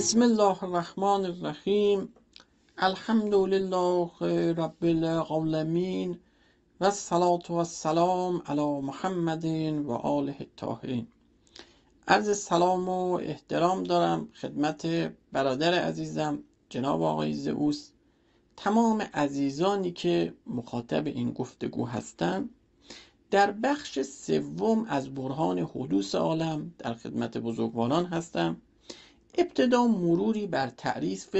بسم الله الرحمن الرحیم. الحمد لله رب العالمین و الصلاة و السلام علی محمد و آله الطاهرین. عرض سلام و احترام دارم خدمت برادر عزیزم جناب آقای زئوس. تمام عزیزانی که مخاطب این گفتگو هستند. در بخش سوم از برهان حدوث عالم در خدمت بزرگواران هستم. ابتدا مروری بر تعریف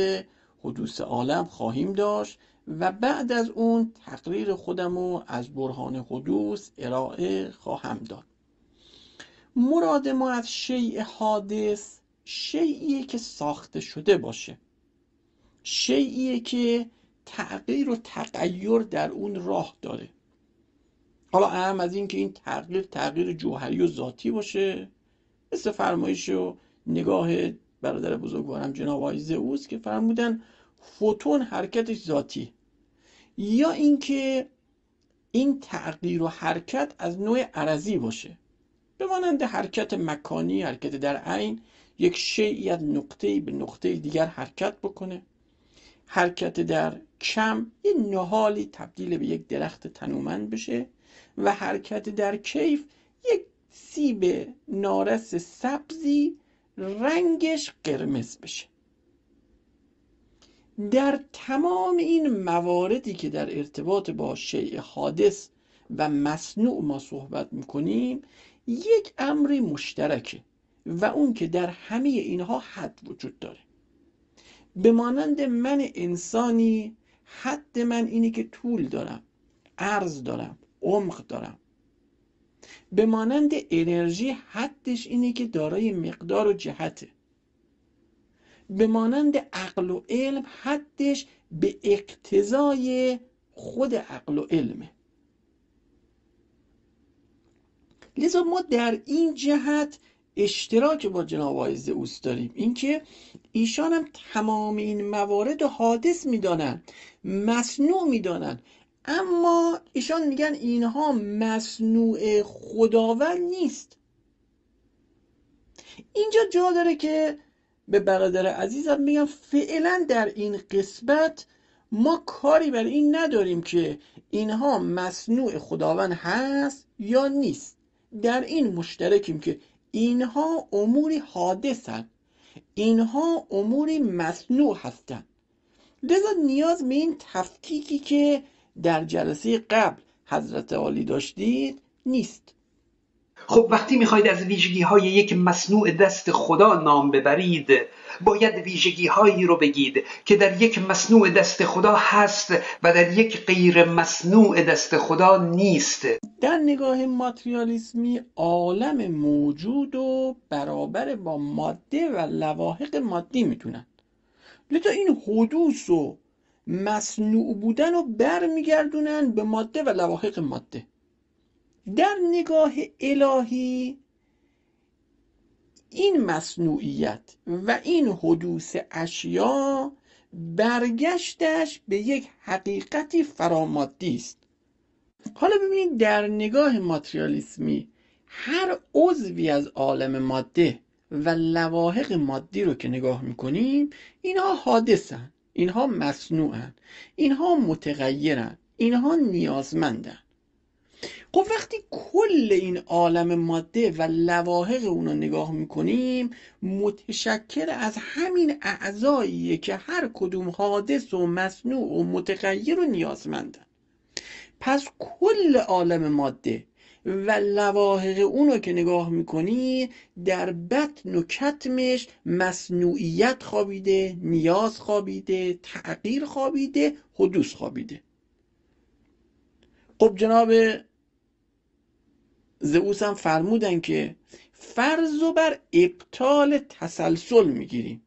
حدوث عالم خواهیم داشت و بعد از اون تقریر خودم رو از برهان حدوث ارائه خواهم داد. مراد ما از شیء حادث شیعیه که ساخته شده باشه. شیعیه که تغییر و تغییر در اون راه داره. حالا اهم از این که این تغییر تغییر جوهری و ذاتی باشه. مثل فرمایش و نگاه برادر بزرگوارم جناب آقای زئوس که فرمودن فوتون حرکتش ذاتی. یا اینکه این تغییر و حرکت از نوع عرضی باشه. به مانند حرکت مکانی حرکت در عین یک شیعی از نقطه به نقطه دیگر حرکت بکنه. حرکت در کم یه نهالی تبدیل به یک درخت تنومند بشه و حرکت در کیف یک سیب نارس سبزی رنگش قرمز بشه. در تمام این مواردی که در ارتباط با شیء حادث و مصنوع ما صحبت می‌کنیم یک امری مشترکه و اون که در همه اینها حد وجود داره. به مانند من انسانی حد من اینه که طول دارم عرض دارم عمق دارم. به مانند انرژی حدش اینه که دارای مقدار و جهته. به مانند عقل و علم حدش به اقتضای خود عقل و علمه. لذا ما در این جهت اشتراک با جناب آقای زئوس داریم. اینکه ایشان هم تمام این موارد حادث می‌دانن مصنوع می‌دانن اما ایشان میگن اینها مصنوع خداوند نیست. اینجا جا داره که به برادر عزیزم میگم فعلا در این قسمت ما کاری بر این نداریم که اینها مصنوع خداوند هست یا نیست. در این مشترکیم که اینها اموری حادثند اینها اموری مصنوع هستند لذا نیاز به این تفکیکی که در جلسه قبل حضرت عالی داشتید؟ نیست. خب وقتی می‌خواید از ویژگی های یک مصنوع دست خدا نام ببرید باید ویژگی هایی رو بگید که در یک مصنوع دست خدا هست و در یک غیر مصنوع دست خدا نیست. در نگاه ماتریالیسمی عالم موجود و برابر با ماده و لواحق مادی می‌تونن. لذا این حدوث و مصنوع بودن رو برمیگردونن به ماده و لواحق ماده. در نگاه الهی این مصنوعیت و این حدوث اشیا برگشتش به یک حقیقتی فرامادی است. حالا ببینید در نگاه ماتریالیسمی هر عضوی از عالم ماده و لواحق مادی رو که نگاه می‌کنیم اینها حادثن. اینها مصنوعن. اینها متغیرن. اینها نیازمندن. خب وقتی کل این عالم ماده و لواحق اون رو نگاه می‌کنیم متشکل از همین اعضاییه که هر کدوم حادث و مصنوع و متغیر و نیازمندن. پس کل عالم ماده و لواحق اون رو که نگاه می‌کنی در بطن و کتمش مصنوعیت خوابیده نیاز خوابیده تغییر خوابیده حدوث خوابیده. خب جناب زئوس هم فرمودن که فرض و بر ابطال تسلسل می‌گیریم.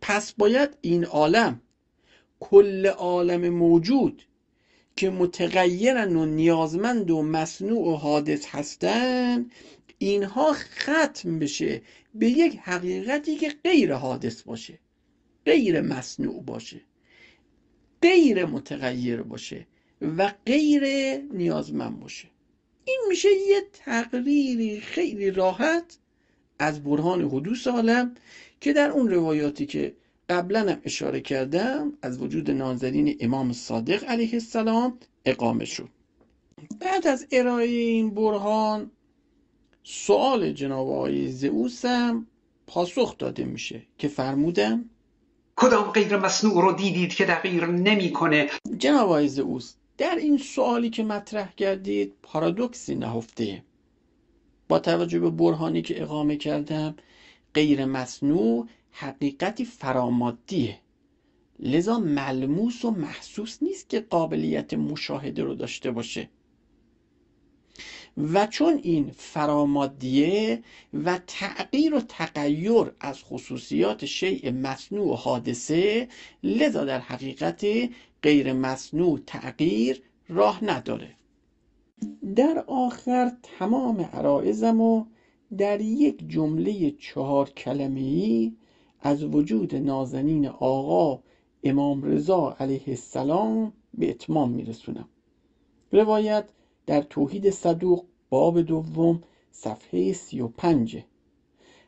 پس باید این عالم کل عالم موجود که متغیرن و نیازمند و مصنوع و حادث هستن اینها ختم بشه به یک حقیقتی که غیر حادث باشه غیر مصنوع باشه غیر متغیر باشه و غیر نیازمند باشه. این میشه یه تقریری خیلی راحت از برهان حدوث عالم که در اون روایاتی که قبلا هم اشاره کردم از وجود نازنین امام صادق علیه السلام اقامه شد بعد از ارائه این برهان سوال جناب آقای زئوس هم پاسخ داده میشه که فرمودن کدام غیر مصنوع رو دیدید که تغییر نمی‌کنه؟ جناب آقای زئوس در این سوالی که مطرح کردید پارادوکسی نهفته. با توجه به برهانی که اقامه کردم غیر مصنوع حقیقتی فرامادیه. لذا ملموس و محسوس نیست که قابلیت مشاهده رو داشته باشه. و چون این فرامادیه و تغییر و تغییر از خصوصیات شیء مصنوع و حادثه لذا در حقیقت غیر مصنوع تغییر راه نداره. در آخر تمام عرائزم و در یک جمله چهار کلمه ای از وجود نازنین آقا امام رضا علیه السلام به اتمام میرسونم. روایت در توحید صدوق باب دوم صفحه سی و پنجه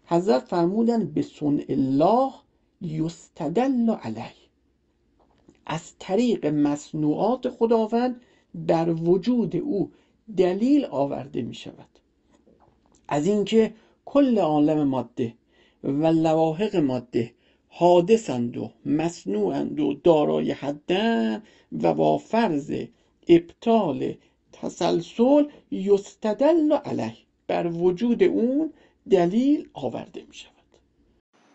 حضرت فرمودن به سن الله یستدل علیه. از طریق مصنوعات خداوند بر وجود او دلیل آورده می شود از اینکه کل عالم ماده و لواحق ماده حادثند و مصنوعند و دارای حدن و با فرض ابطال تسلسل یستدل علیه. بر وجود اون دلیل آورده می شود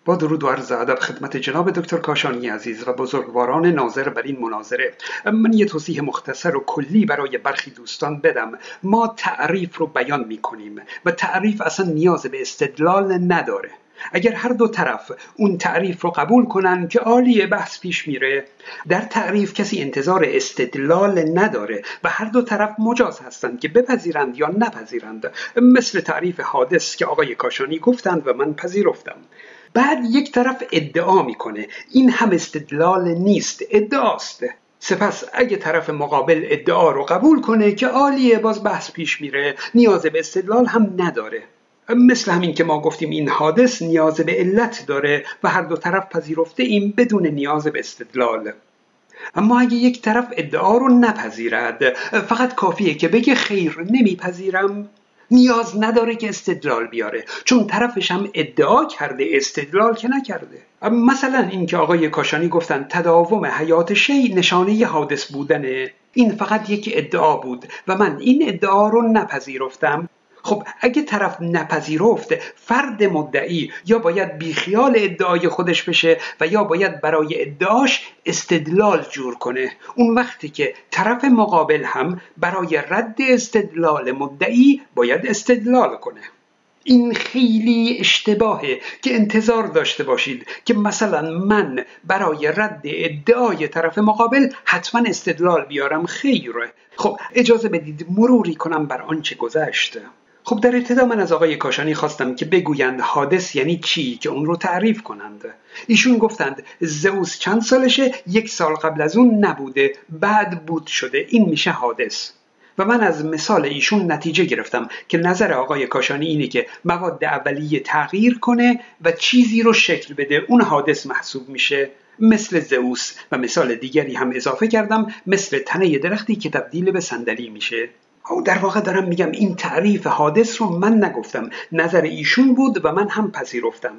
با درود و عرض ادب خدمت جناب دکتر کاشانی عزیز و بزرگواران ناظر بر این مناظره. من یه توضیح مختصر و کلی برای برخی دوستان بدم. ما تعریف رو بیان می کنیم و تعریف اصلا نیاز به استدلال نداره. اگر هر دو طرف اون تعریف رو قبول کنن که عالی بحث پیش میره در تعریف کسی انتظار استدلال نداره و هر دو طرف مجاز هستند که بپذیرند یا نپذیرند. مثل تعریف حادث که آقای کاشانی گفتند و من پذیرفتم. بعد یک طرف ادعا می‌کنه این هم استدلال نیست ادعاست. سپس اگه طرف مقابل ادعا رو قبول کنه که عالیه باز بحث پیش میره نیاز به استدلال هم نداره. مثل همین که ما گفتیم این حادث نیاز به علت داره و هر دو طرف پذیرفته این بدون نیاز به استدلال. اما اگه یک طرف ادعا رو نپذیرد فقط کافیه که بگه خیر نمیپذیرم. نیاز نداره که استدلال بیاره. چون طرفش هم ادعا کرده استدلال که نکرده. مثلا اینکه آقای کاشانی گفتن تداوم حیات شی نشانه حادث بودنه. این فقط یک ادعا بود و من این ادعا رو نپذیرفتم. خب اگه طرف نپذیرفت فرد مدعی یا باید بیخیال ادعای خودش بشه و یا باید برای ادعاش استدلال جور کنه اون وقتی که طرف مقابل هم برای رد استدلال مدعی باید استدلال کنه. این خیلی اشتباهه که انتظار داشته باشید که مثلا من برای رد ادعای طرف مقابل حتما استدلال بیارم. خیره. خب اجازه بدید مروری کنم بر آنچه گذشته خب در ابتدا من از آقای کاشانی خواستم که بگویند حادث یعنی چی که اون رو تعریف کنند. ایشون گفتند زئوس چند سالشه؟ یک سال قبل از اون نبوده بعد بود شده. این میشه حادث. و من از مثال ایشون نتیجه گرفتم که نظر آقای کاشانی اینه که مواد اولیه تغییر کنه و چیزی رو شکل بده. اون حادث محسوب میشه. مثل زئوس و مثال دیگری هم اضافه کردم مثل تنه درختی که تبدیل به صندلی میشه. او در واقع دارم میگم این تعریف حادث رو من نگفتم نظر ایشون بود و من هم پذیرفتم.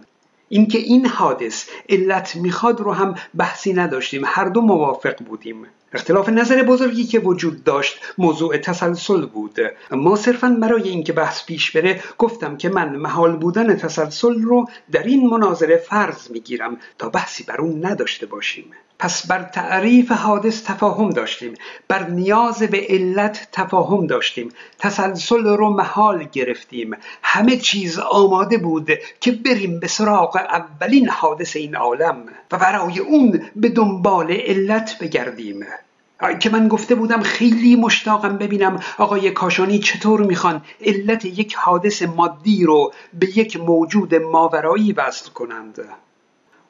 اینکه این حادث علت می‌خواد رو هم بحثی نداشتیم هر دو موافق بودیم. اختلاف نظر بزرگی که وجود داشت موضوع تسلسل بود. ما صرفا برای اینکه بحث پیش بره گفتم که من محال بودن تسلسل رو در این مناظره فرض می‌گیرم تا بحثی بر اون نداشته باشیم. پس بر تعریف حادث تفاهم داشتیم. بر نیاز به علت تفاهم داشتیم. تسلسل رو محال گرفتیم. همه چیز آماده بود که بریم به سراغ اولین حادث این عالم و برای اون به دنبال علت بگردیم. که من گفته بودم خیلی مشتاقم ببینم آقای کاشانی چطور می‌خوان علت یک حادث مادی رو به یک موجود ماورایی وصل کنند.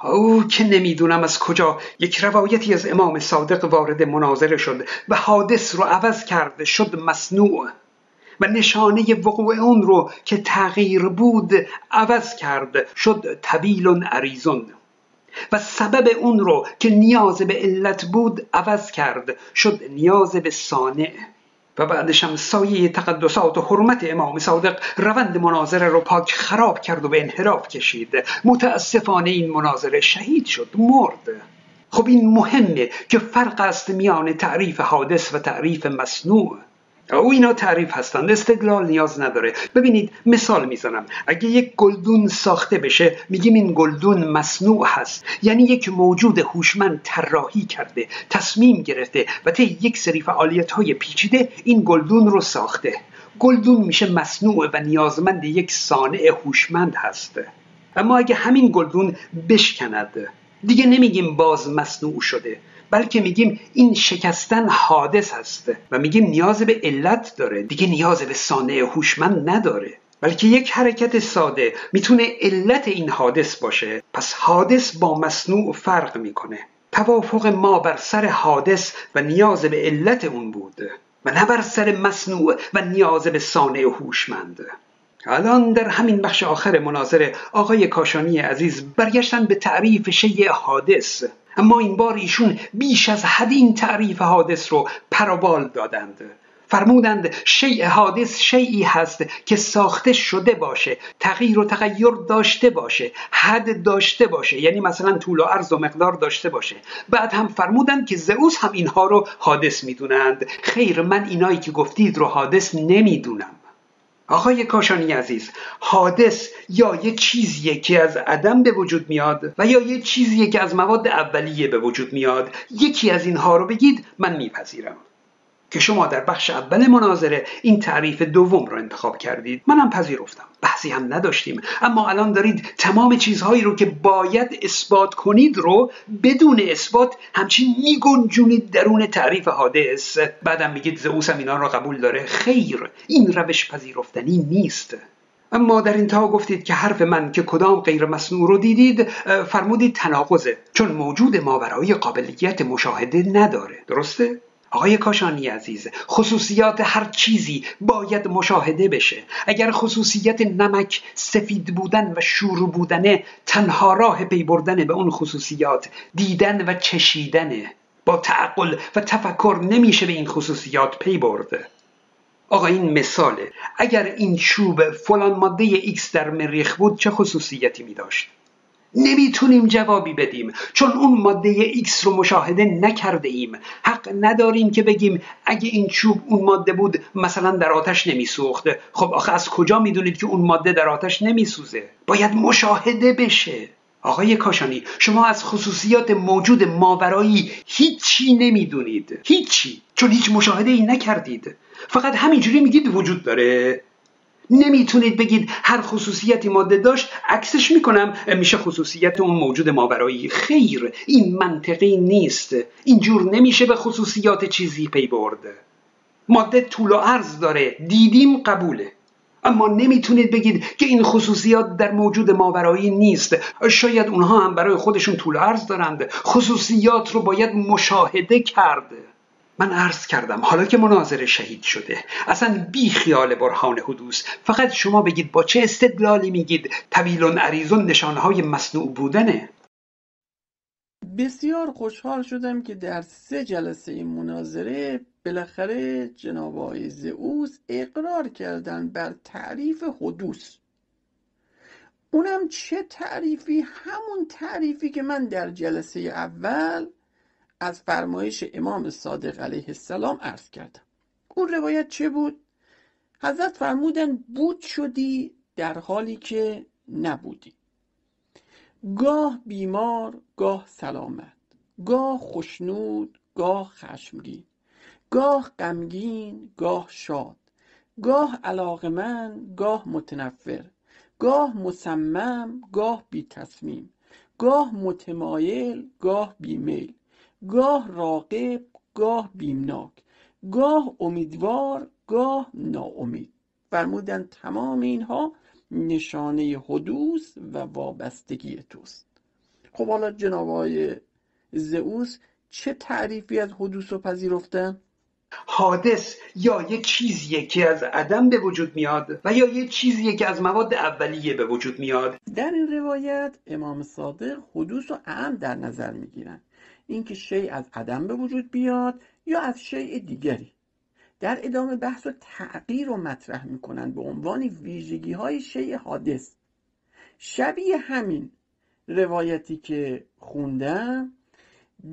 او که نمی‌دونم از کجا یک روایتی از امام صادق وارد مناظره شد و حادث رو عوض کرده شد مصنوع و نشانه وقوع اون رو که تغییر بود عوض کرد شد طویل عریزون و سبب اون رو که نیاز به علت بود عوض کرد شد نیاز به صانع. و بعدش هم سایه تقدسات و حرمت امام صادق روند مناظره رو پاک خراب کرد و به انحراف کشید. متاسفانه این مناظره شهید شد مرد. خب این مهمه که فرق است میان تعریف حادث و تعریف مصنوع. او اینا تعریف هستند استدلال نیاز نداره. ببینید مثال می‌زنم. اگه یک گلدون ساخته بشه میگیم این گلدون مصنوع هست. یعنی یک موجود هوشمند طراحی کرده تصمیم گرفته و طی یک سری فعالیت های پیچیده این گلدون رو ساخته. گلدون میشه مصنوع و نیازمند یک صانع هوشمند هست. اما اگه همین گلدون بشکند دیگه نمیگیم باز مصنوع شده. بلکه میگیم این شکستن حادث هست و میگیم نیاز به علت داره. دیگه نیاز به صانع هوشمند نداره. بلکه یک حرکت ساده می‌تونه علت این حادث باشه. پس حادث با مصنوع فرق می‌کنه. توافق ما بر سر حادث و نیاز به علت اون بود و نه بر سر مصنوع و نیاز به صانع هوشمند. الان در همین بخش آخر مناظره آقای کاشانی عزیز برگشتن به تعریف شیء حادث. اما این بار ایشون بیش از حد این تعریف حادث رو پرابال دادند. فرمودند شیء حادث شیعی هست که ساخته شده باشه تغییر و تغییر داشته باشه حد داشته باشه یعنی مثلا طول و عرض و مقدار داشته باشه. بعد هم فرمودند که زئوس هم اینها رو حادث می‌دونند. خیر من اینایی که گفتید رو حادث نمی‌دونم. آقای کاشانی عزیز حادث یا یه چیزیه که از عدم به وجود میاد و یا یه چیزیه که از مواد اولیه به وجود میاد؟ یکی از اینها رو بگید من میپذیرم. که شما در بخش اول مناظره این تعریف دوم رو انتخاب کردید. منم پذیرفتم. بحثی هم نداشتیم. اما الان دارید تمام چیزهایی رو که باید اثبات کنید رو بدون اثبات همچین میگنجونید درون تعریف حادث. بعدم میگید زئوس هم اینا رو قبول داره. خیر این روش پذیرفتنی نیست. اما در انتها گفتید که حرف من که کدام غیر مصنوع رو دیدید فرمودید تناقضه. چون موجود ماورایی قابلیت مشاهده نداره. درسته؟ آقای کاشانی عزیز خصوصیات هر چیزی باید مشاهده بشه. اگر خصوصیت نمک سفید بودن و شور بودنه تنها راه پی بردن به اون خصوصیات دیدن و چشیدنه با تعقل و تفکر نمیشه به این خصوصیات پی برده آقا این مثاله. اگر این چوب فلان ماده X در مریخ بود چه خصوصیتی می داشت نمی‌تونیم جوابی بدیم. چون اون ماده X رو مشاهده نکرده ایم حق نداریم که بگیم اگه این چوب اون ماده بود مثلا در آتش نمیسوخت. خب آخه از کجا می‌دونید که اون ماده در آتش نمیسوزه؟ باید مشاهده بشه. آقای کاشانی شما از خصوصیات موجود ماورایی هیچی نمی‌دونید. هیچی. چون هیچ مشاهده ای نکردید. فقط همینجوری میگید وجود داره. نمی‌تونید بگید هر خصوصیتی ماده داشت عکسش می‌کنم. میشه خصوصیت اون موجود ماورایی. خیر این منطقی نیست. اینجور نمیشه به خصوصیات چیزی پی برد. ماده طول و عرض داره. دیدیم قبوله. اما نمی‌تونید بگید که این خصوصیات در موجود ماورایی نیست. شاید اونها هم برای خودشون طول عرض دارند. خصوصیات رو باید مشاهده کرد. من عرض کردم حالا که مناظره شهید شده اصلا بی خیال برهان حدوث. فقط شما بگید با چه استدلالی میگید طویل عریضون نشانه های مصنوع بودنه؟ بسیار خوشحال شدم که در سه جلسه این مناظره بالاخره جناب آقای زئوس اقرار کردن بر تعریف حدوث. اونم چه تعریفی؟ همون تعریفی که من در جلسه اول از فرمایش امام صادق علیه السلام عرض کردم. اون روایت چه بود؟ حضرت فرمودن بود شدی در حالی که نبودی. گاه بیمار گاه سلامت گاه خشنود گاه خشمگین گاه غمگین گاه شاد گاه علاقمند گاه متنفر گاه مصمم گاه بی تصمیم گاه متمایل گاه بیمیل. گاه راقب گاه بیمناک. گاه امیدوار گاه ناامید. فرمودن تمام اینها نشانه حدوث و وابستگی توست. خب حالا جناب آقای زئوس چه تعریفی از حدوث رو پذیرفتن حادث یا یک چیزیه که از عدم به وجود میاد و یا یک چیزیه که از مواد اولیه به وجود میاد؟ در این روایت امام صادق حدوث و اعم در نظر می‌گیرن اینکه شیء از عدم به وجود بیاد یا از شیء دیگری. در ادامه بحث و تغییر رو مطرح می‌کنن به عنوان ویژگی های شیء حادث. شبیه همین روایتی که خوندم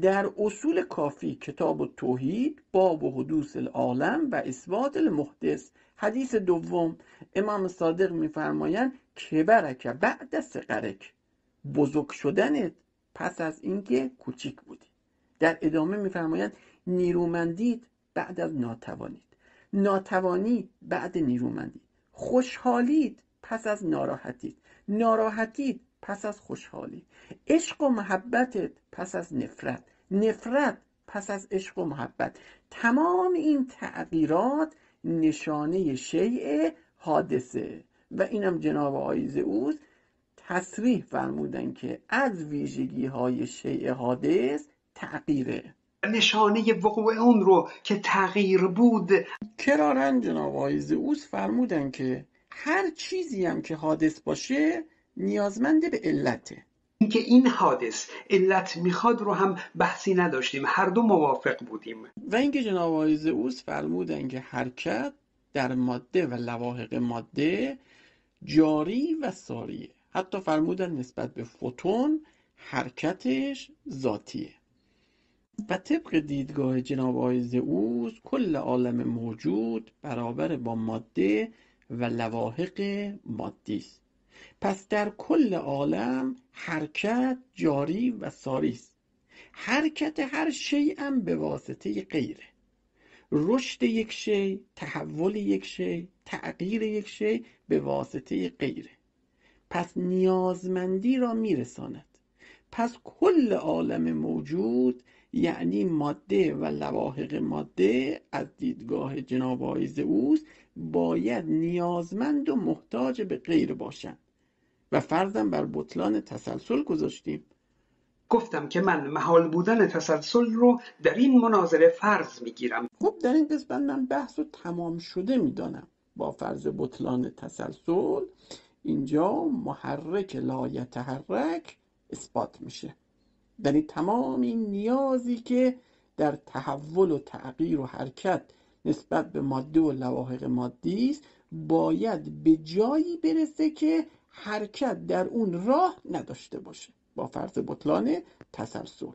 در اصول کافی کتاب توحید باب و حدوث العالم و اثبات المحدث. حدیث دوم امام صادق میفرمایند کبرک بعد سقرک بزرگ شدنت پس از اینکه کوچیک بودی. در ادامه میفرمایند نیرومندید بعد از ناتوانید. ناتوانی بعد نیرومندی. خوشحالید پس از ناراحتید. ناراحتید پس از خوشحالی. عشق و محبتت پس از نفرت. نفرت پس از عشق و محبت. تمام این تغییرات نشانه شیء حادثه. و اینم جناب آقای اوز تصریح فرمودن که از ویژگی های شیء حادث تغییره. نشانه وقوع اون رو که تغییر بود. کرارن جناب آقای اوز فرمودن که هر چیزی هم که حادث باشه نیازمند به علته. اینکه این حادث علت می‌خواد رو هم بحثی نداشتیم. هر دو موافق بودیم. و اینکه جناب آقای زئوس فرمودن که حرکت در ماده و لواحق ماده جاری و ساریه. حتی فرمودن نسبت به فوتون حرکتش ذاتیه. و طبق دیدگاه جناب آقای زئوس کل عالم موجود برابر با ماده و لواحق مادی است. پس در کل عالم حرکت جاری و ساری است. حرکت هر شی هم به واسطه غیره. رشد یک شی تحول یک شی تغییر یک شی به واسطه غیره. پس نیازمندی را میرساند. پس کل عالم موجود یعنی ماده و لواحق ماده از دیدگاه جناب آقای زئوس باید نیازمند و محتاج به غیر باشند. و فرضم بر بطلان تسلسل گذاشتیم. گفتم که من محال بودن تسلسل رو در این مناظره فرض می‌گیرم. خب در این قسمت من بحث رو تمام شده می‌دانم. با فرض بطلان تسلسل اینجا محرک لا یتحرک اثبات میشه. یعنی تمام این نیازی که در تحول و تغییر و حرکت نسبت به ماده و لواحق مادی است باید به جایی برسه که حرکت در اون راه نداشته باشه. با فرض بطلان تسلسل.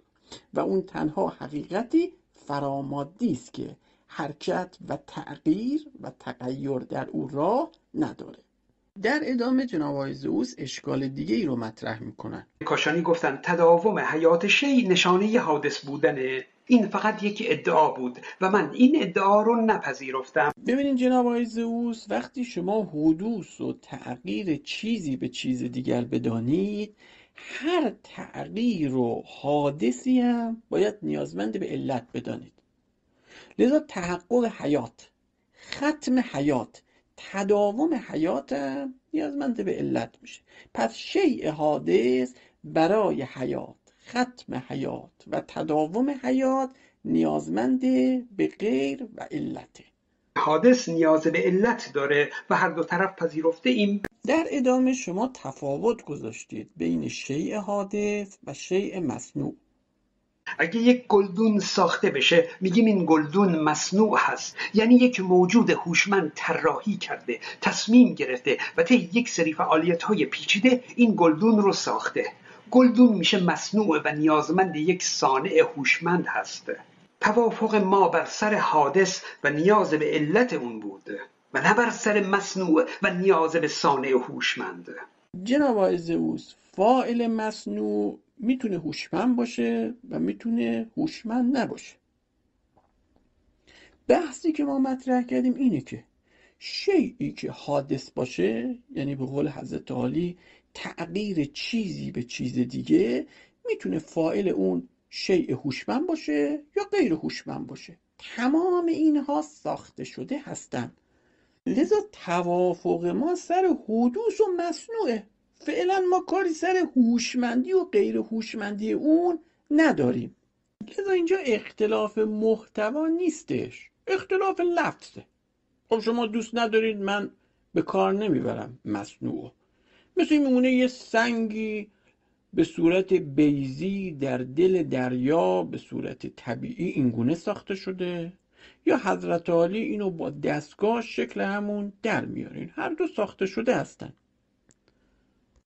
و اون تنها حقیقتی فرامادی است که حرکت و تغییر و تغییر در او راه نداره. در ادامه جناب آقای زئوس اشکال دیگه ای رو مطرح می‌کنن. کاشانی گفتن تداوم حیات شی نشانه حادث بودنه این فقط یک ادعا بود و من این ادعا رو نپذیرفتم. ببینید جناب آقای زئوس وقتی شما حدوث و تغییر چیزی به چیز دیگر بدانید هر تغییر و حادثی هم باید نیازمند به علت بدانید. لذا تحقق حیات ختم حیات تداوم حیات هم نیازمند به علت میشه. پس شیء حادث برای حیات ختم حیات و تداوم حیات نیازمند به غیر و علته حادث نیاز به علت داره و هر دو طرف پذیرفته ایم. در ادامه شما تفاوت گذاشتید بین شیء حادث و شیء مصنوع. اگه یک گلدون ساخته بشه میگیم این گلدون مصنوع هست. یعنی یک موجود هوشمند طراحی کرده تصمیم گرفته و طی یک سری فعالیت های پیچیده این گلدون رو ساخته. گلدون میشه مصنوع و نیازمند یک صانع هوشمند هست. توافق ما بر سر حادث و نیاز به علت اون بود و نه بر سر مصنوع و نیاز به صانع هوشمند. جناب آقای زئوس فاعل مصنوع می‌تونه هوشمند باشه و می‌تونه هوشمند نباشه. بحثی که ما مطرح کردیم اینه که شیعی که حادث باشه یعنی به قول حضرت عالی تغییر چیزی به چیز دیگه می‌تونه فاعل اون شیء هوشمند باشه یا غیر هوشمند باشه. تمام اینها ساخته شده هستند لذا توافق ما سر حدوث و مصنوعه. فعلا ما کاری سر هوشمندی و غیر هوشمندی اون نداریم. لذا اینجا اختلاف محتوا نیستش. اختلاف لفظه. خب شما دوست ندارید من به کار نمی‌برم مصنوع مثل میمونه یه سنگی به صورت بیزی در دل دریا به صورت طبیعی اینگونه ساخته شده. یا حضرت عالی اینو با دستگاه شکل همون در میارین. هر دو ساخته شده هستن.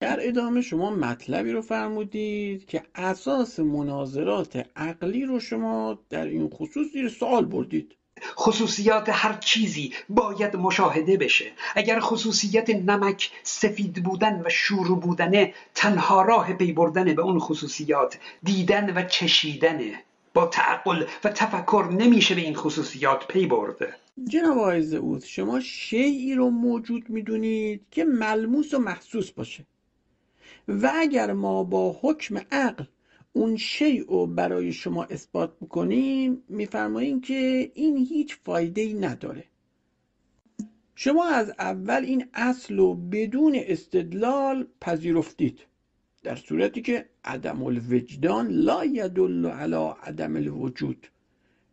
در ادامه شما مطلبی رو فرمودید که اساس مناظرات عقلی رو شما در این خصوص زیر سوال بردید. خصوصیات هر چیزی باید مشاهده بشه. اگر خصوصیت نمک سفید بودن و شور بودنه تنها راه پی بردن به اون خصوصیات دیدن و چشیدنه با تعقل و تفکر نمیشه به این خصوصیات پی برده جناب آقای اوز شما شیعی رو موجود می‌دونید که ملموس و محسوس باشه. و اگر ما با حکم عقل اون شیء رو برای شما اثبات بکنیم میفرماییم که این هیچ فایده ای نداره. شما از اول این اصل رو بدون استدلال پذیرفتید. در صورتی که عدم الوجدان لا یدل علی عدم الوجود.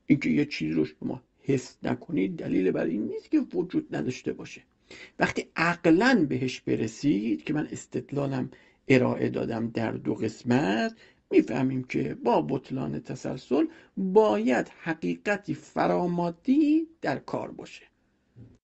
اینکه یه چیزی رو شما حس نکنید دلیل بر این نیست که وجود نداشته باشه. وقتی عقلا بهش برسید که من استدلالم ارائه دادم در دو قسمت. می‌فهمیم که با بطلان تسلسل باید حقیقتی فرامادی در کار باشه.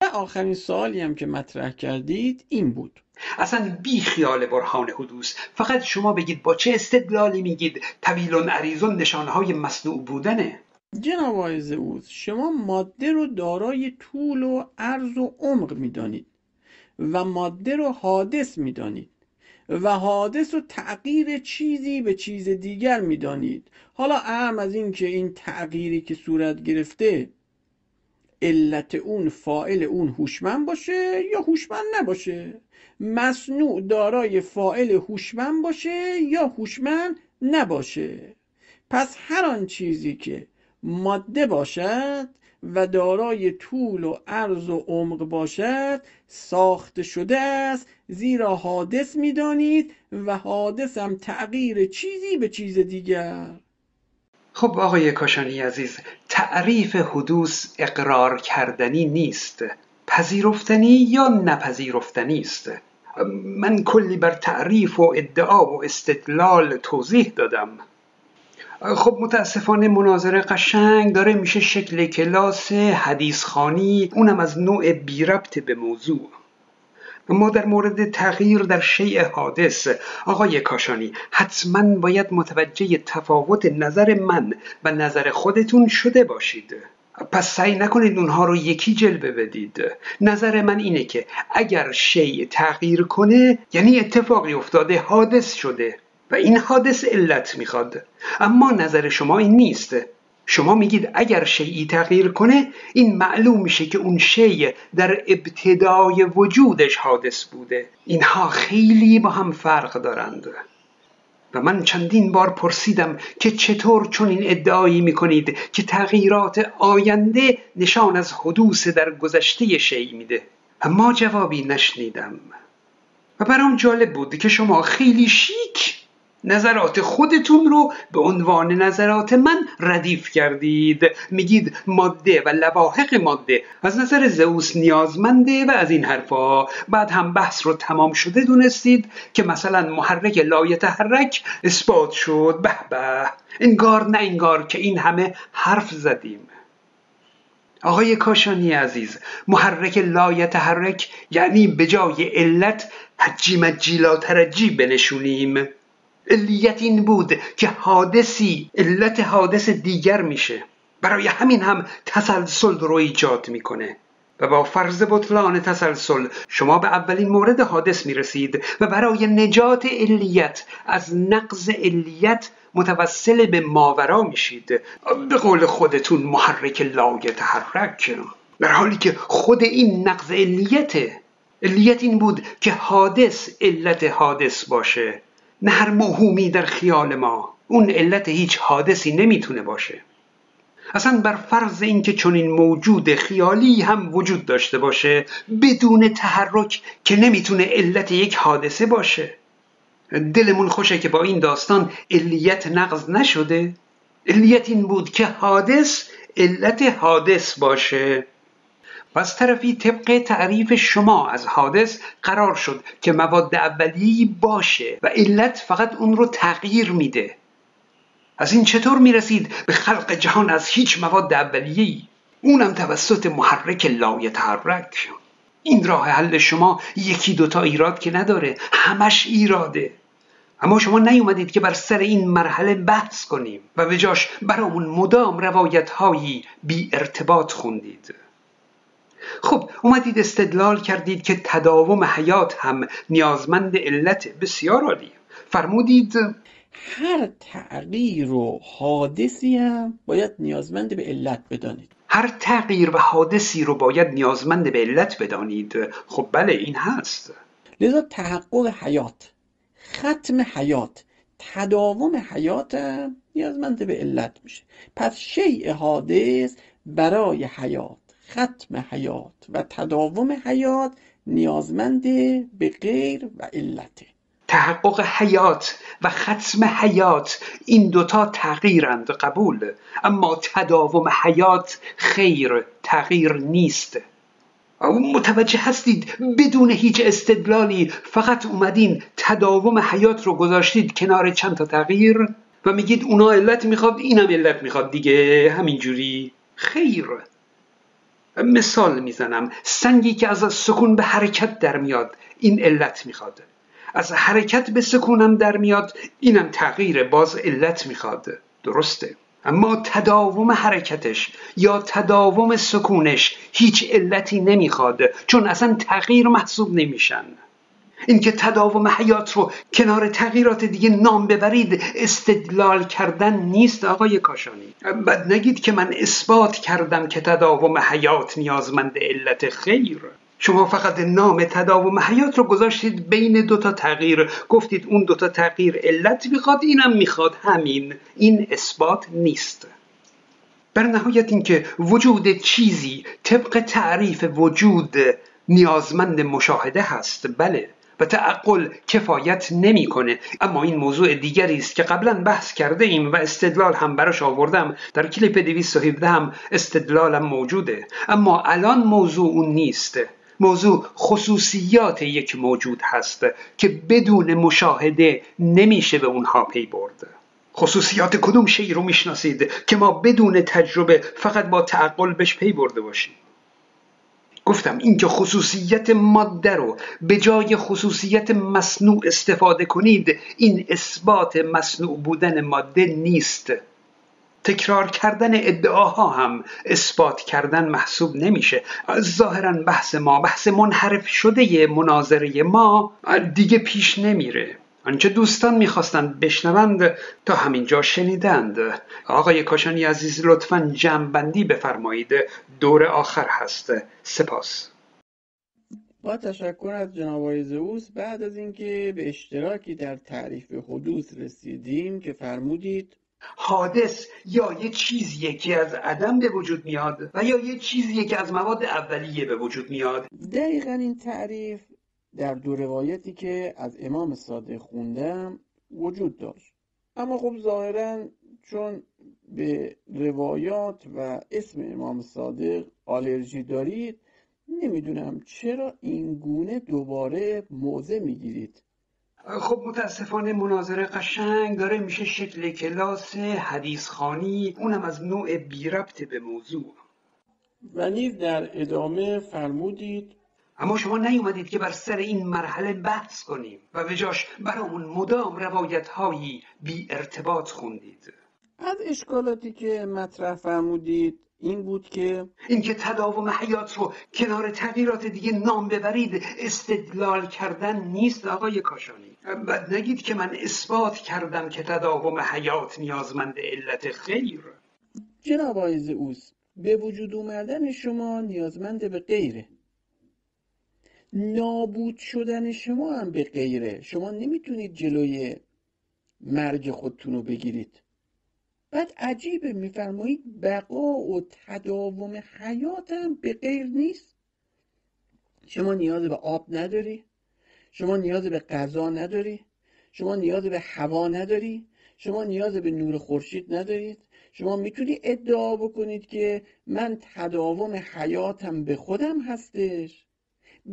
و آخرین سوالی هم که مطرح کردید این بود. اصلا بی خیال برهان حدوث. فقط شما بگید با چه استدلالی میگید طویل عریضون نشانهای مصنوع بودنه. جناب آقای زئوس شما ماده رو دارای طول و عرض و عمق می‌دانید و ماده رو حادث می‌دانید. و حادث و تغییر چیزی به چیز دیگر می‌دانید. حالا اهم از این که این تغییری که صورت گرفته علت اون فائل اون هوشمند باشه یا هوشمند نباشه؟ مصنوع دارای فائل هوشمند باشه یا هوشمند نباشه؟ پس هر آن چیزی که ماده باشد و دارای طول و عرض و عمق باشد ساخته شده است زیرا حادث می‌دانید و حادث هم تغییر چیزی به چیز دیگر. خب آقای کاشانی عزیز تعریف حدوث اقرار کردنی نیست. پذیرفتنی یا نپذیرفتنی است؟ من کلی بر تعریف و ادعا و استدلال توضیح دادم. خب متاسفانه مناظره قشنگ داره میشه شکل کلاس حدیث خانی اونم از نوع بی ربط به موضوع. ما در مورد تغییر در شیء حادث. آقای کاشانی حتما باید متوجه تفاوت نظر من و نظر خودتون شده باشید. پس سعی نکنید اونها رو یکی جلوه بدید. نظر من اینه که اگر شیء تغییر کنه یعنی اتفاقی افتاده حادث شده و این حادث علت می‌خواد. اما نظر شما این نیست. شما میگید اگر شیعی تغییر کنه این معلوم میشه که اون شیء در ابتدای وجودش حادث بوده. اینها خیلی با هم فرق دارند. و من چندین بار پرسیدم که چطور چون این ادعایی می‌کنید که تغییرات آینده نشان از حدوث در گذشته شیع میده؟ اما جوابی نشنیدم. و برام جالب بود که شما خیلی شیک نظرات خودتون رو به عنوان نظرات من ردیف کردید. میگید ماده و لواحق ماده. از نظر زئوس نیازمنده و از این حرفا. بعد هم بحث رو تمام شده دونستید که مثلا محرک لایتحرک اثبات شد. به به. انگار نه انگار که این همه حرف زدیم. آقای کاشانی عزیز محرک لایتحرک یعنی به جای علت حجی مجی لا ترجی بنشونیم. علیت این بود که حادثی علت حادث دیگر میشه. برای همین هم تسلسل رو ایجاد می‌کنه. و با فرض بطلان تسلسل شما به اولین مورد حادث می‌رسید و برای نجات علیت از نقض علیت متوسل به ماورا میشید. به قول خودتون محرک لا تحرک در حالی که خود این نقض علیته علیت این بود که حادث علت حادث باشه. نه هر موهومی در خیال ما. اون علت هیچ حادثی نمی‌تونه باشه. اصلا بر فرض اینکه چنین موجود خیالی هم وجود داشته باشه بدون تحرک که نمی‌تونه علت یک حادثه باشه. دلمون خوشه که با این داستان علیت نقض نشده. علیت این بود که حادث علت حادث باشه. از طرفی طبق تعریف شما از حادث قرار شد که مواد اولیه‌ای باشه و علت فقط اون رو تغییر میده. از این چطور می‌رسید به خلق جهان از هیچ مواد اولیه‌ای؟ اونم توسط محرک لایتحرک. این راه حل شما یکی دوتا ایراد که نداره همش ایراده. اما شما نیومدید که بر سر این مرحله بحث کنیم و به جاش برامون مدام روایت هایی بی ارتباط خوندید. خب اومدید استدلال کردید که تداوم حیات هم نیازمند علت بسیار عالی فرمودید هر تغییر و حادثی هم باید نیازمند به علت بدانید. هر تغییر و حادثی رو باید نیازمند به علت بدانید. خب بله این هست. لذا تحقق حیات ختم حیات تداوم حیات هم نیازمند به علت میشه. پس شیء حادث برای حیات. ختم حیات و تداوم حیات نیازمند به غیر و علته تحقق حیات و ختم حیات این دوتا تغییرند قبول. اما تداوم حیات خیر تغییر نیست. متوجه هستید؟ بدون هیچ استدلالی فقط اومدین تداوم حیات رو گذاشتید کنار چند تا تغییر و میگید اونا علت می‌خواد اینم علت می‌خواد دیگه همینجوری. خیر. مثال می‌زنم. سنگی که از سکون به حرکت در میاد این علت می‌خواد. از حرکت به سکونم در میاد اینم تغییر باز علت می‌خواد. درسته. اما تداوم حرکتش یا تداوم سکونش هیچ علتی نمی‌خواد چون اصلا تغییر محسوب نمیشن. اینکه تداوم حیات رو کنار تغییرات دیگه نام ببرید استدلال کردن نیست آقای کاشانی. بعد نگید که من اثبات کردم که تداوم حیات نیازمند علت خیر. شما فقط نام تداوم حیات رو گذاشتید بین دوتا تغییر. گفتید اون دوتا تغییر علت می‌خواد اینم می‌خواد همین. این اثبات نیست. بر نهایت اینکه وجود چیزی طبق تعریف وجود نیازمند مشاهده هست بله. و تعقل کفایت نمی‌کنه. اما این موضوع دیگری است که قبلا بحث کرده ایم و استدلال هم براش آوردم. در کلیپ 217 هم استدلالم موجوده. اما الان موضوع اون نیست. موضوع خصوصیات یک موجود هست که بدون مشاهده نمیشه به اونها پی برد. خصوصیات کدوم شی رو می‌شناسید که ما بدون تجربه فقط با تعقل بهش پی برده باشیم؟ گفتم اینکه خصوصیت ماده رو به جای خصوصیت مصنوع استفاده کنید این اثبات مصنوع بودن ماده نیست. تکرار کردن ادعاها هم اثبات کردن محسوب نمیشه. ظاهرا بحث ما بحث منحرف شده مناظره ما دیگه پیش نمیره. آنچه دوستان می‌خواستند بشنوند تا همینجا شنیدند. آقای کاشانی عزیز لطفا جمعبندی بفرمایید. دور آخر هست. سپاس. با تشکر از جناب زئوس بعد از اینکه به اشتراکی در تعریف حدوث رسیدیم که فرمودید. حادث یا یه چیزیه که از عدم به وجود میاد و یا یه چیزیه که از مواد اولیه به وجود میاد؟ دقیقا این تعریف در دو روایتی که از امام صادق خوندم وجود داشت. اما خب ظاهرا چون به روایات و اسم امام صادق آلرژی دارید نمی‌دونم چرا این گونه دوباره موضع می‌گیرید. خب متاسفانه مناظره قشنگ داره میشه شکل کلاس حدیث خانی اونم از نوع بی ربط به موضوع. و نیز در ادامه فرمودید اما شما نیومدید که بر سر این مرحله بحث کنیم و به جاش برامون مدام روایت هایی بی ارتباط خوندید. از اشکالاتی که مطرح فرمودید این بود که اینکه تداوم حیات رو کنار تغییرات دیگه نام ببرید استدلال کردن نیست آقای کاشانی. بعد نگید که من اثبات کردم که تداوم حیات نیازمند علت خیر. جناب آقای اوس به وجود اومدن شما نیازمند به غیره. نابود شدن شما هم به غیره. شما نمی‌تونید جلوی مرگ خودتون رو بگیرید. بعد عجیبه میفرمایید بقا و تداوم حیات هم به غیر نیست. شما نیاز به آب نداری. شما نیاز به غذا نداری. شما نیاز به هوا نداری. شما نیاز به نور خورشید ندارید. شما می‌تونی ادعا بکنید که من تداوم حیاتم به خودم هستش.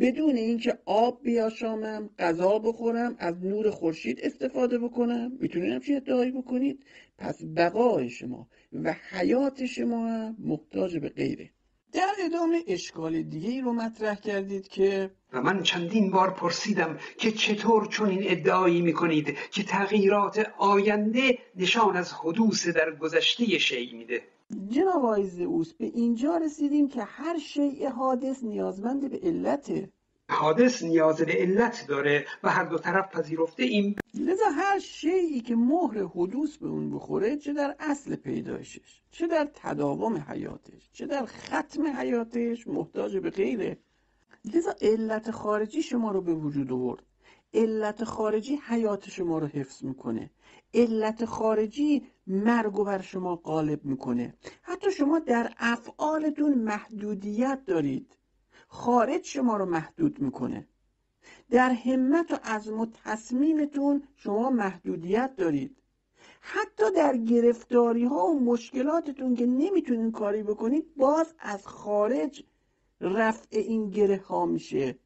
بدون اینکه آب بیاشامم غذا بخورم از نور خورشید استفاده بکنم. می‌تونید همچین ادعایی بکنید؟ پس بقای شما و حیات شما هم محتاج به غیره. در ادامه اشکال دیگه ای رو مطرح کردید که و من چندین بار پرسیدم که چطور چون این ادعایی می‌کنید که تغییرات آینده نشان از حدوث در گذشته شیع میده. جناب آقای زئوس به اینجا رسیدیم که هر شیء حادث نیازمند به علته. حادث نیاز به علت داره و هر دو طرف پذیرفته این لذا هر شیعی که مهر حدوث به اون بخوره چه در اصل پیدایشش چه در تداوم حیاتش چه در ختم حیاتش محتاج به غیره. لذا علت خارجی شما رو به وجود آورد. علت خارجی حیات شما رو حفظ می‌کنه. علت خارجی مرگ و بر شما غالب می‌کنه. حتی شما در افعالتون محدودیت دارید. خارج شما رو محدود می‌کنه. در همت و عزم و تصمیمتون شما محدودیت دارید. حتی در گرفتاری ها و مشکلاتتون که نمی‌تونین کاری بکنید باز از خارج رفع این گره ها میشه.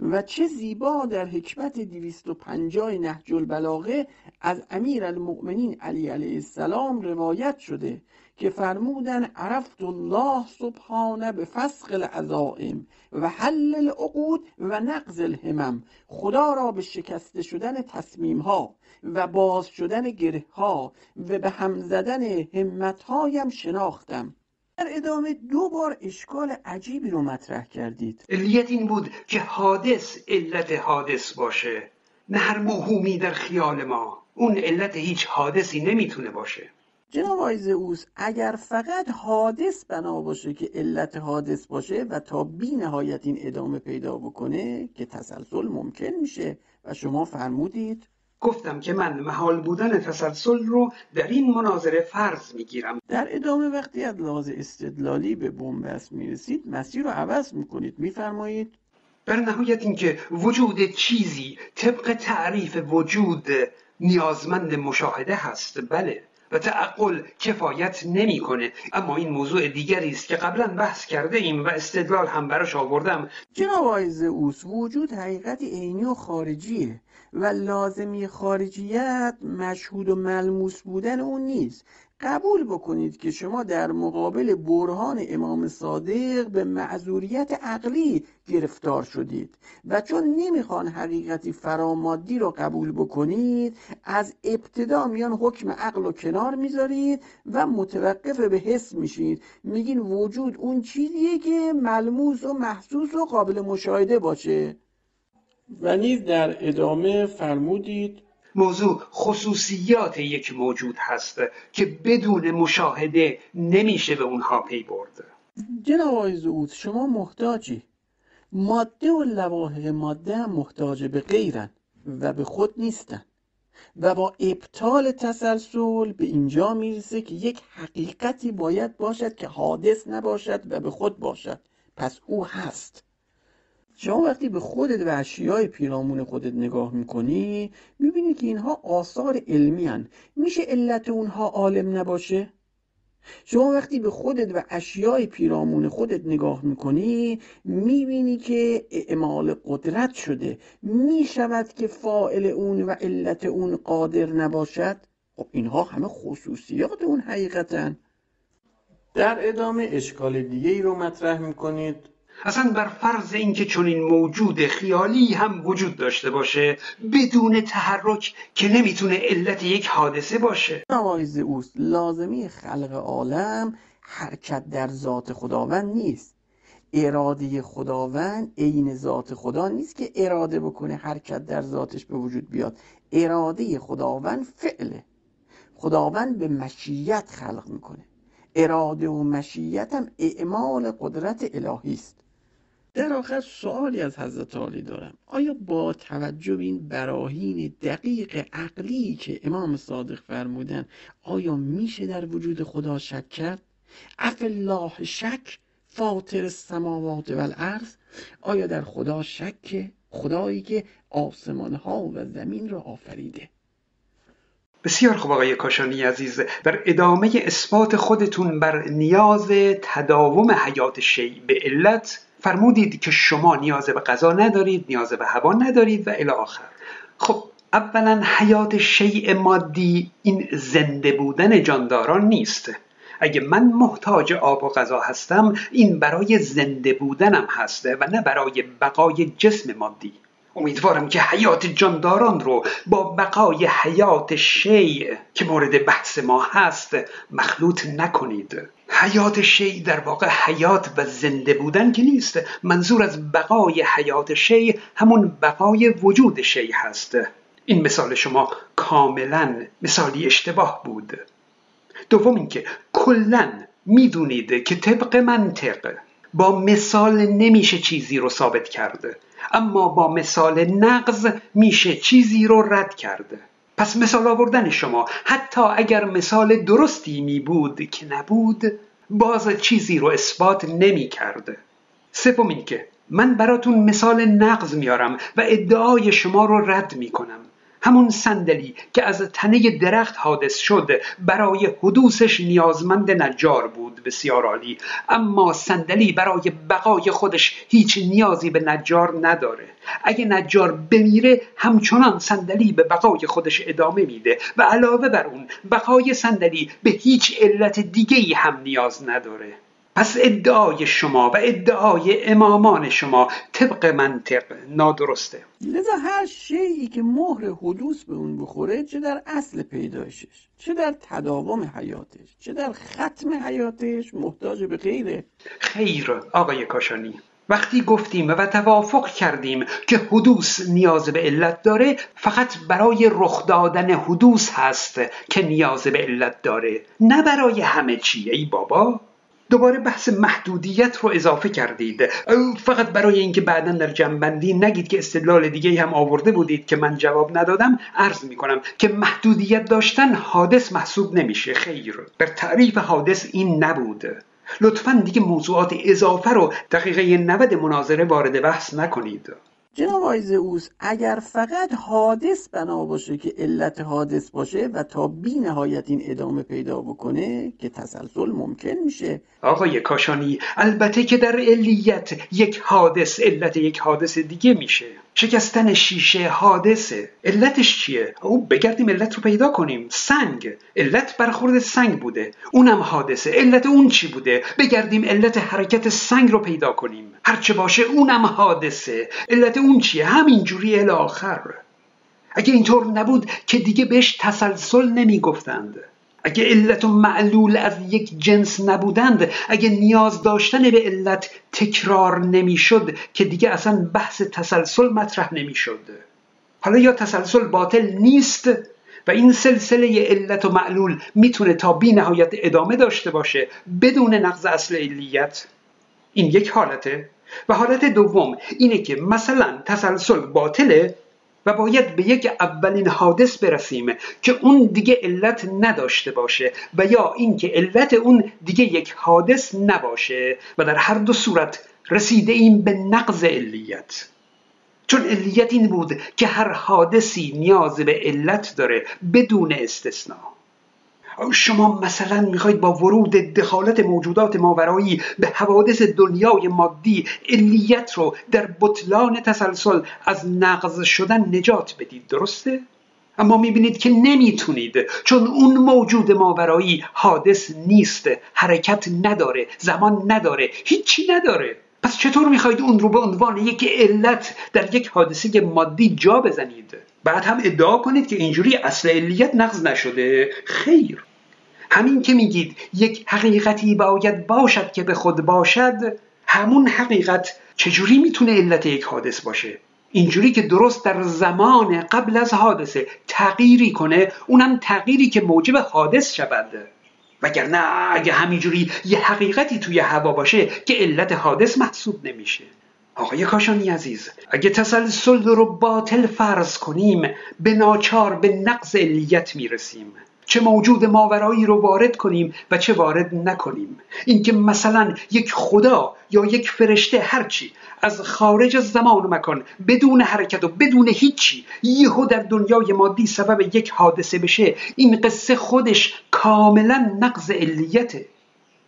و چه زیبا در حکمت 250 نهج البلاغه از امیر المؤمنین علی علیه السلام روایت شده که فرمودن عرفت الله سبحانه به فسق العزائم و حل العقود و نقض الهمم. خدا را به شکسته شدن تصمیم ها و باز شدن گره ها و به هم زدن همت هایم شناختم. در ادامه دو بار اشکال عجیبی رو مطرح کردید. علیت این بود که حادث علت حادث باشه نه هر موهومی در خیال ما. اون علت هیچ حادثی نمی‌تونه باشه. جناب آقای زئوس اگر فقط حادث بنا باشه که علت حادث باشه و تا بی نهایت این ادامه پیدا بکنه که تسلسل ممکن میشه و شما فرمودید گفتم که من محال بودن تسلسل رو در این مناظره فرض می‌گیرم. در ادامه وقتی از لحاظ استدلالی به بنبست می‌رسید مسیر رو عوض می‌کنید میفرمایید. در نهایت اینکه وجود چیزی طبق تعریف وجود نیازمند مشاهده هست. بله. و تعقل کفایت نمی‌کنه. اما این موضوع دیگری است که قبلا بحث کرده ایم و استدلال هم براش آوردم. جناب آقای زئوس وجود حقیقتی عینی و خارجیه و لازمی خارجیت مشهود و ملموس بودن اون نیست. قبول بکنید که شما در مقابل برهان امام صادق به معذوریت عقلی گرفتار شدید و چون نمی‌خوان حقیقتی فرامادی رو قبول بکنید از ابتدا میان حکم عقل و کنار می‌ذارید و متوقف به حس میشید. میگین وجود اون چیزیه که ملموس و محسوس و قابل مشاهده باشه. و نیز در ادامه فرمودید موضوع خصوصیات یک موجود هست که بدون مشاهده نمیشه به اونها پی برد. جناب آقای زعود شما محتاجی. ماده و لواحق ماده هم محتاج به غیرن و به خود نیستن. و با ابطال تسلسل به اینجا می‌رسه که یک حقیقتی باید باشد که حادث نباشد و به خود باشد. پس او هست. شما وقتی به خودت و اشیای پیرامون خودت نگاه می‌کنی می‌بینی که اینها آثار علمی هن. میشه علت اونها عالم نباشه؟ شما وقتی به خودت و اشیای پیرامون خودت نگاه می‌کنی می‌بینی که اعمال قدرت شده می‌شود که فائل اون و علت اون قادر نباشد خب اینها همه خصوصیات اون حقیقتن در ادامه اشکال دیگه ای رو مطرح می‌کنید اصلا بر فرض اینکه چنین موجود خیالی هم وجود داشته باشه بدون تحرک که نمی‌تونه علت یک حادثه باشه. آقای زئوس لازمی خلق عالم حرکت در ذات خداوند نیست. اراده خداوند عین ذات خدا نیست که اراده بکنه حرکت در ذاتش به وجود بیاد. اراده خداوند فعله. خداوند به مشیت خلق می‌کنه. اراده و مشیت هم اعمال قدرت الهی است. در آخر سوالی از حضرت عالی دارم. آیا با توجه به این براهین دقیق عقلی که امام صادق فرمودن آیا میشه در وجود خدا شک کرد؟ اف الله شک فاطر السماوات و الارض آیا در خدا شک خدایی که آسمان ها و زمین را آفریده؟ بسیار خوب آقای کاشانی عزیز. در ادامه اثبات خودتون بر نیاز تداوم حیات شیع به علت فرمودید که شما نیاز به غذا ندارید نیاز به هوا ندارید و الی آخر. خب اولا حیات شیء مادی این زنده بودن جانداران نیست. اگه من محتاج آب و غذا هستم این برای زنده بودنم هسته و نه برای بقای جسم مادی. امیدوارم که حیات جانداران رو با بقای حیات شیع که مورد بحث ما هست مخلوط نکنید. حیات شیع در واقع حیات و زنده بودن که نیست. منظور از بقای حیات شیع همون بقای وجود شیع هست. این مثال شما کاملا مثالی اشتباه بود. دوم اینکه کلا می‌دونید که طبق منطق با مثال نمیشه چیزی رو ثابت کرده. اما با مثال نقض میشه چیزی رو رد کرده. پس مثال آوردن شما. حتی اگر مثال درستی می بود که نبود باز چیزی رو اثبات نمی کرده سوم اینکه من براتون مثال نقض میارم و ادعای شما رو رد می کنم همون صندلی که از تنه درخت حادث شد برای حدوثش نیازمند نجار بود بسیار عالی. اما صندلی برای بقای خودش هیچ نیازی به نجار نداره. اگه نجار بمیره همچنان صندلی به بقای خودش ادامه میده و علاوه بر اون بقای صندلی به هیچ علت دیگه ای هم نیاز نداره. پس ادعای شما و ادعای امامان شما طبق منطق نادرسته. لذا هر شیعی که مهر حدوث به اون بخوره چه در اصل پیدایشش چه در تداوم حیاتش چه در ختم حیاتش محتاج به غیره خیر آقای کاشانی. وقتی گفتیم و توافق کردیم که حدوث نیاز به علت داره فقط برای رخ دادن حدوث هست که نیاز به علت داره نه برای همه چی ای بابا. دوباره بحث محدودیت رو اضافه کردید. فقط برای اینکه بعدا در جنبندی نگید که استدلال دیگه هم آورده بودید که من جواب ندادم عرض می کنم که محدودیت داشتن حادث محسوب نمیشه. خیر در تعریف حادث این نبود. لطفا دیگه موضوعات اضافه رو دقیقه 90 مناظره وارد بحث نکنید. جناب اوس اگر فقط حادث بنا باشه که علت حادث باشه و تا بی نهایت این ادامه پیدا بکنه که تسلسل ممکن میشه. آقای کاشانی البته که در علیت یک حادث علت یک حادث دیگه میشه. شکستن شیشه حادثه علتش چیه؟ او بگردیم علت رو پیدا کنیم. سنگ علت برخورد سنگ بوده. اونم حادثه علت اون چی بوده؟ بگردیم علت حرکت سنگ رو پیدا کنیم. هرچه باشه اونم حادثه علت اون چیه؟ همینجوری الاخر اگه اینطور نبود که دیگه بهش تسلسل نمی‌گفتند. اگه علت و معلول از یک جنس نبودند اگه نیاز داشتن به علت تکرار نمی‌شد که دیگه اصلا بحث تسلسل مطرح نمی‌شد. حالا یا تسلسل باطل نیست و این سلسله علت و معلول می‌تونه تا بی نهایت ادامه داشته باشه بدون نقض اصل علیت. این یک حالته. و حالت دوم اینه که مثلا تسلسل باطله و باید به یک اولین حادث برسیم که اون دیگه علت نداشته باشه و یا اینکه علت اون دیگه یک حادث نباشه و در هر دو صورت رسیده این به نقض علیت. چون علیت این بود که هر حادثی نیاز به علت داره بدون استثناء. شما مثلا می‌خواید با ورود دخالت موجودات ماورایی به حوادث دنیای مادی علیت رو در بطلان تسلسل از نقض شدن نجات بدید درسته؟ اما می‌بینید که نمی‌تونید چون اون موجود ماورایی حادث نیست حرکت نداره زمان نداره هیچی نداره پس چطور می‌خواید اون رو به عنوان یک علت در یک حادثه مادی جا بزنید؟ بعد هم ادعا کنید که اینجوری اصل علیت نقض نشده. خیر. همین که میگید یک حقیقتی باید باشد که به خود باشد همون حقیقت چجوری می‌تونه علت یک حادث باشه؟ اینجوری که درست در زمان قبل از حادثه تغییری کنه اونم تغییری که موجب حادث شود. وگرنه اگه همینجوری یه حقیقتی توی هوا باشه که علت حادث محسوب نمیشه. آقای کاشانی عزیز اگه تسلسل رو باطل فرض کنیم به ناچار به نقض علیت می‌رسیم. چه موجود ماورایی رو وارد کنیم و چه وارد نکنیم. اینکه مثلا یک خدا یا یک فرشته هرچی از خارج از زمان و مکان بدون حرکت و بدون هیچی یهو در دنیای مادی سبب یک حادثه بشه این قصه خودش کاملا نقض علیته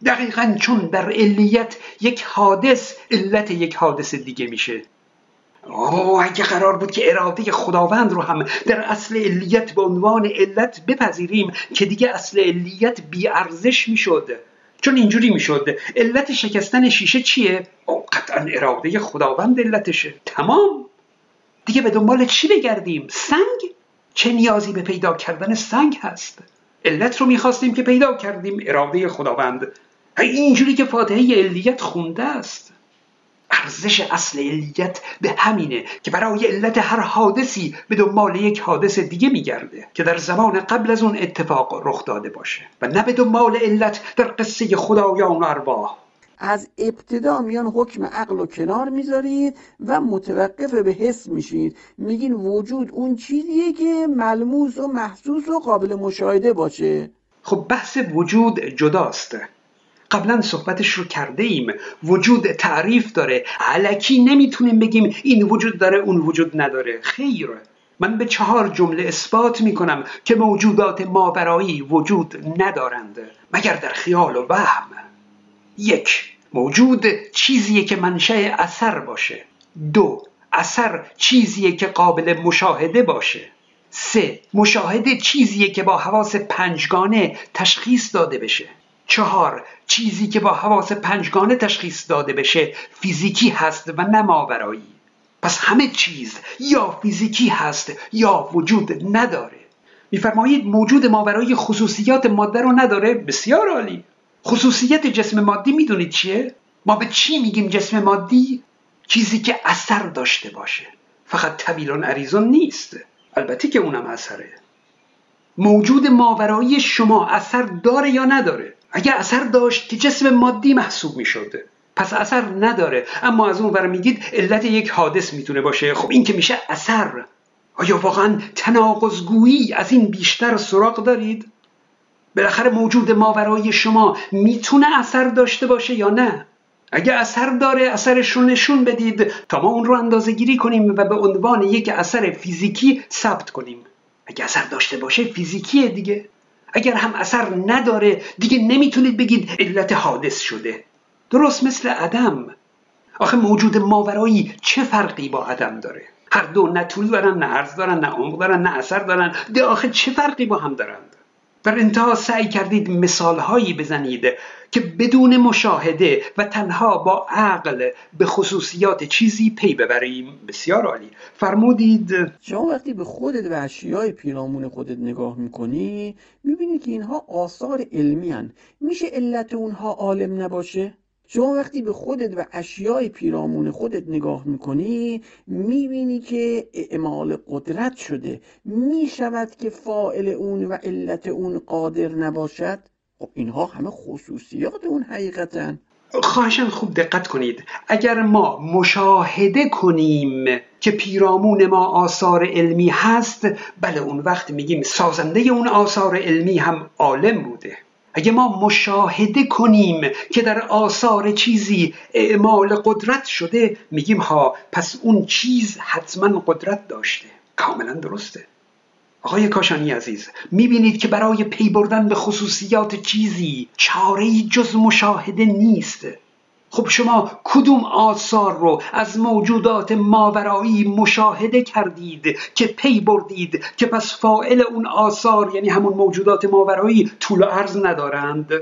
دقیقا چون در علیت یک حادث علت یک حادث دیگه میشه. اوه اگه قرار بود که اراده خداوند رو هم در اصل علیت به عنوان علت بپذیریم که دیگه اصل علیت بیارزش می‌شد چون اینجوری می‌شد علت شکستن شیشه چیه؟ قطعا اراده خداوند علتشه تمام دیگه به دنبال چی بگردیم؟ سنگ؟ چه نیازی به پیدا کردن سنگ هست؟ علت رو می‌خواستیم که پیدا کردیم اراده خداوند اینجوری که فاتحه علیت خونده است ارزش اصل علیت به همینه که برای علت هر حادثی به دنبال یک حادث دیگه میگرده که در زمان قبل از اون اتفاق رخ داده باشه و نه به دنبال علت در قصه خدایان و ارواح. از ابتدا میان حکم عقل و کنار می‌ذارید و متوقف به حس میشید. میگین وجود اون چیزیه که ملموس و محسوس و قابل مشاهده باشه. خب بحث وجود جداست. قبلا صحبتش رو کرده ایم وجود تعریف داره. علکی نمی‌تونیم بگیم این وجود داره اون وجود نداره. خیر. من به چهار جمله اثبات می‌کنم که موجودات ماورایی وجود ندارند مگر در خیال و وهم. یک موجود چیزیه که منشأ اثر باشه. دو اثر چیزیه که قابل مشاهده باشه. سه مشاهده چیزیه که با حواس پنجگانه تشخیص داده بشه. چهار چیزی که با حواس پنجگانه تشخیص داده بشه فیزیکی هست و نه ماورایی. پس همه چیز یا فیزیکی هست یا وجود نداره. میفرمایید موجود ماورایی خصوصیات ماده رو نداره؟ بسیار عالی. خصوصیت جسم مادی می‌دونید چیه؟ ما به چی میگیم جسم مادی؟ چیزی که اثر داشته باشه. فقط طویلان عریضون نیست. البته که اونم اثره. موجود ماورایی شما اثر داره یا نداره؟ اگر اثر داشت که جسم مادی محسوب می شده پس اثر نداره. اما از اون ور میگید علت یک حادث می‌تونه باشه. خب این که میشه اثر. آیا واقعا تناقضگویی از این بیشتر سراغ دارید؟ بالاخره موجود ماورای شما می‌تونه اثر داشته باشه یا نه؟ اگه اثر داره اثرش رو نشون بدید تا ما اون رو اندازه گیری کنیم و به عنوان یک اثر فیزیکی ثبت کنیم. اگه اثر داشته باشه فیزیکیه دیگه. اگر هم اثر نداره دیگه نمی‌تونید بگید علت حادث شده. درست مثل عدم آخه موجود ماورایی چه فرقی با عدم داره؟ هر دو نه طول دارن نه عرض دارن نه عمق دارن نه اثر دارن. ده آخه چه فرقی با هم دارند؟ در انتها سعی کردید مثال هایی بزنید. که بدون مشاهده و تنها با عقل به خصوصیات چیزی پی ببریم بسیار عالی فرمودید شما وقتی به خودت و اشیای پیرامون خودت نگاه می‌کنی می‌بینی که اینها آثار علمی هن. میشه علت اونها عالم نباشه؟ شما وقتی به خودت و اشیای پیرامون خودت نگاه می‌کنی می‌بینی که اعمال قدرت شده می‌شود که فائل اون و علت اون قادر نباشد خب اینها همه خصوصیات اون حقیقتن. خواهشن خوب دقت کنید. اگر ما مشاهده کنیم که پیرامون ما آثار علمی هست بله اون وقت میگیم سازنده اون آثار علمی هم عالم بوده. اگه ما مشاهده کنیم که در آثار چیزی اعمال قدرت شده میگیم ها پس اون چیز حتما قدرت داشته. کاملا درسته. آقای کاشانی عزیز می‌بینید که برای پی بردن به خصوصیات چیزی چاره جز مشاهده نیست. خب شما کدوم آثار رو از موجودات ماورایی مشاهده کردید که پی بردید که پس فائل اون آثار یعنی همون موجودات ماورایی طول و عرض ندارند؟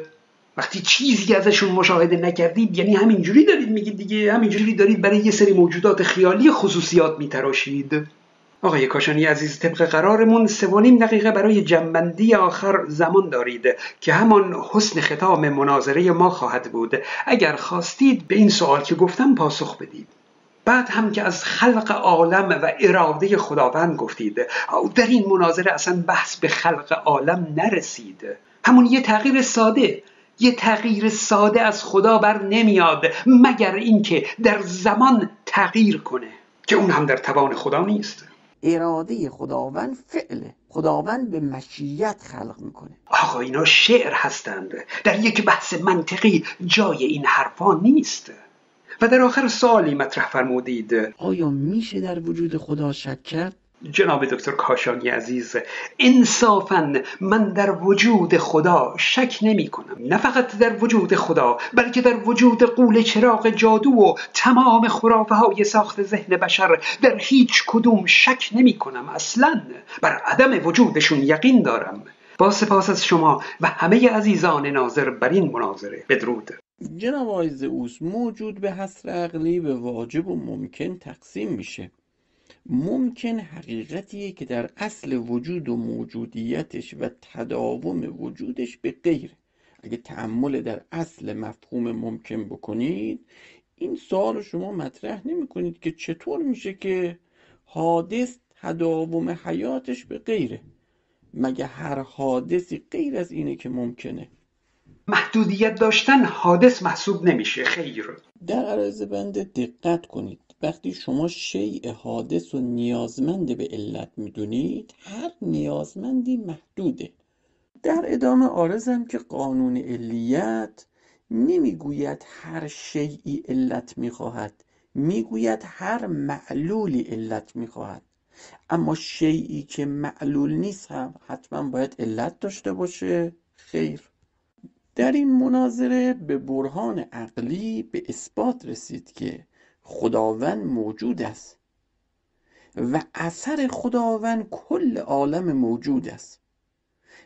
وقتی چیزی ازشون مشاهده نکردید یعنی همینجوری دارید میگید دیگه همینجوری دارید برای یه سری موجودات خیالی خصوصیات میتراشید. آقای کاشانی عزیز طبق قرارمون سه دقیقه برای جنبندی آخر زمان دارید که همان حسن ختام مناظره ما خواهد بود. اگر خواستید به این سوال که گفتم پاسخ بدید. بعد هم که از خلق عالم و اراده خداوند گفتید در این مناظره اصلا بحث به خلق عالم نرسید. همون یه تغییر ساده یه تغییر ساده از خدا بر نمیاد مگر اینکه در زمان تغییر کنه که اون هم در توان خدا نیست. اراده خداوند فعله. خداوند به مشیت خلق می‌کنه. آقا اینا شعر هستند. در یک بحث منطقی جای این حرفا نیست. و در آخر سوالی مطرح فرمودید. آیا میشه در وجود خدا شک کرد؟ جناب دکتر کاشانی عزیز انصافا من در وجود خدا شک نمی کنم. نه فقط در وجود خدا بلکه در وجود قول چراغ جادو و تمام خرافه های ساخت ذهن بشر در هیچ کدوم شک نمی کنم. اصلا بر عدم وجودشون یقین دارم. با سپاس از شما و همه عزیزان ناظر بر این مناظره. بدرود. جناب آقای زئوس موجود به حصر عقلی به واجب و ممکن تقسیم میشه. ممکن حقیقتیه که در اصل وجود و موجودیتش و تداوم وجودش به غیر. اگه تعمل در اصل مفهوم ممکن بکنید این سوال شما مطرح نمی کنید که چطور میشه که حادث تداوم حیاتش به غیره. مگه هر حادثی غیر از اینه که ممکنه؟ محدودیت داشتن حادث محسوب نمیشه. خیر. در عرض بنده دقت کنید. وقتی شما شیء حادث و نیازمند به علت می‌دونید هر نیازمندی محدوده. در ادامه آرزم که قانون علیت نمی‌گوید هر شیعی علت می‌خواهد می‌گوید هر معلولی علت می‌خواهد. اما شیعی که معلول نیست هم حتما باید علت داشته باشه. خیر. در این مناظره به برهان عقلی به اثبات رسید که خداوند موجود است. و اثر خداوند کل عالم موجود است.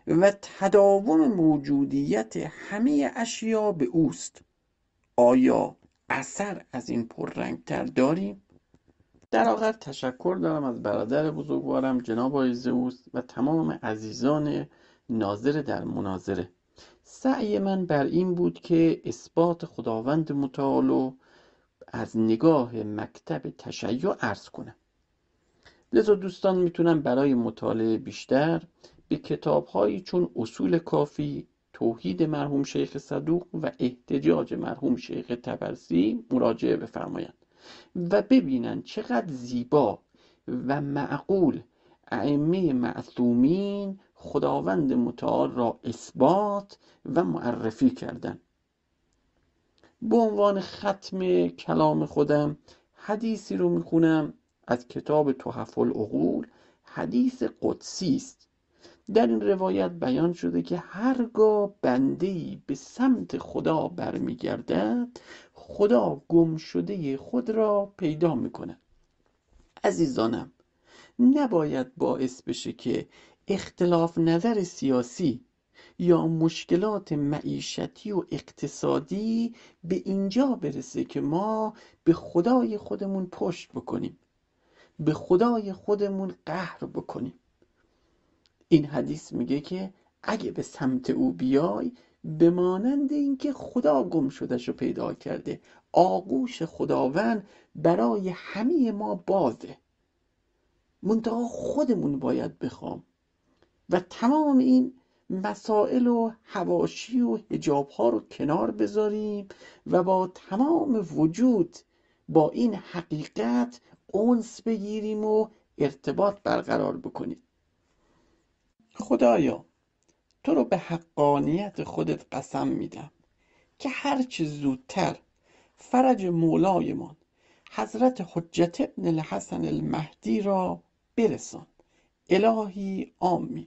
و تداوم موجودیت همه اشیا به اوست. آیا اثر از این پررنگتر داریم؟ در آخر تشکر دارم از برادر بزرگوارم جناب آقای زئوس و تمام عزیزان ناظر در مناظره. سعی من بر این بود که اثبات خداوند متعال از نگاه مکتب تشیع عرض کنم. لذا دوستان می‌تونن برای مطالعه بیشتر به کتابهایی چون اصول کافی توحید مرحوم شیخ صدوق و احتجاج مرحوم شیخ تبرسی مراجعه بفرمایند و ببینن چقدر زیبا و معقول ائمه معصومین خداوند متعال را اثبات و معرفی کردند. به عنوان ختم کلام خودم حدیثی رو می‌خونم از کتاب تحف العقول حدیث قدسی است. در این روایت بیان شده که هرگاه بنده به سمت خدا برمیگردد خدا گم شده خود را پیدا می‌کنه عزیزانم نباید باعث بشه که اختلاف نظر سیاسی یا مشکلات معیشتی و اقتصادی به اینجا برسه که ما به خدای خودمون پشت بکنیم به خدای خودمون قهر بکنیم. این حدیث میگه که اگه به سمت او بیای به مانند اینکه خدا گم شدهش رو پیدا کرده. آغوش خداوند برای همه ما بازه. منتها خودمون باید بخوام. و تمام این مسائل و هواشی و هجاب ها رو کنار بذاریم و با تمام وجود با این حقیقت اونس بگیریم و ارتباط برقرار بکنیم. خدایا تو رو به حقانیت خودت قسم میدم که هرچه زودتر فرج مولایمان حضرت حجت ابن الحسن المهدی را برسان. الهی آمین.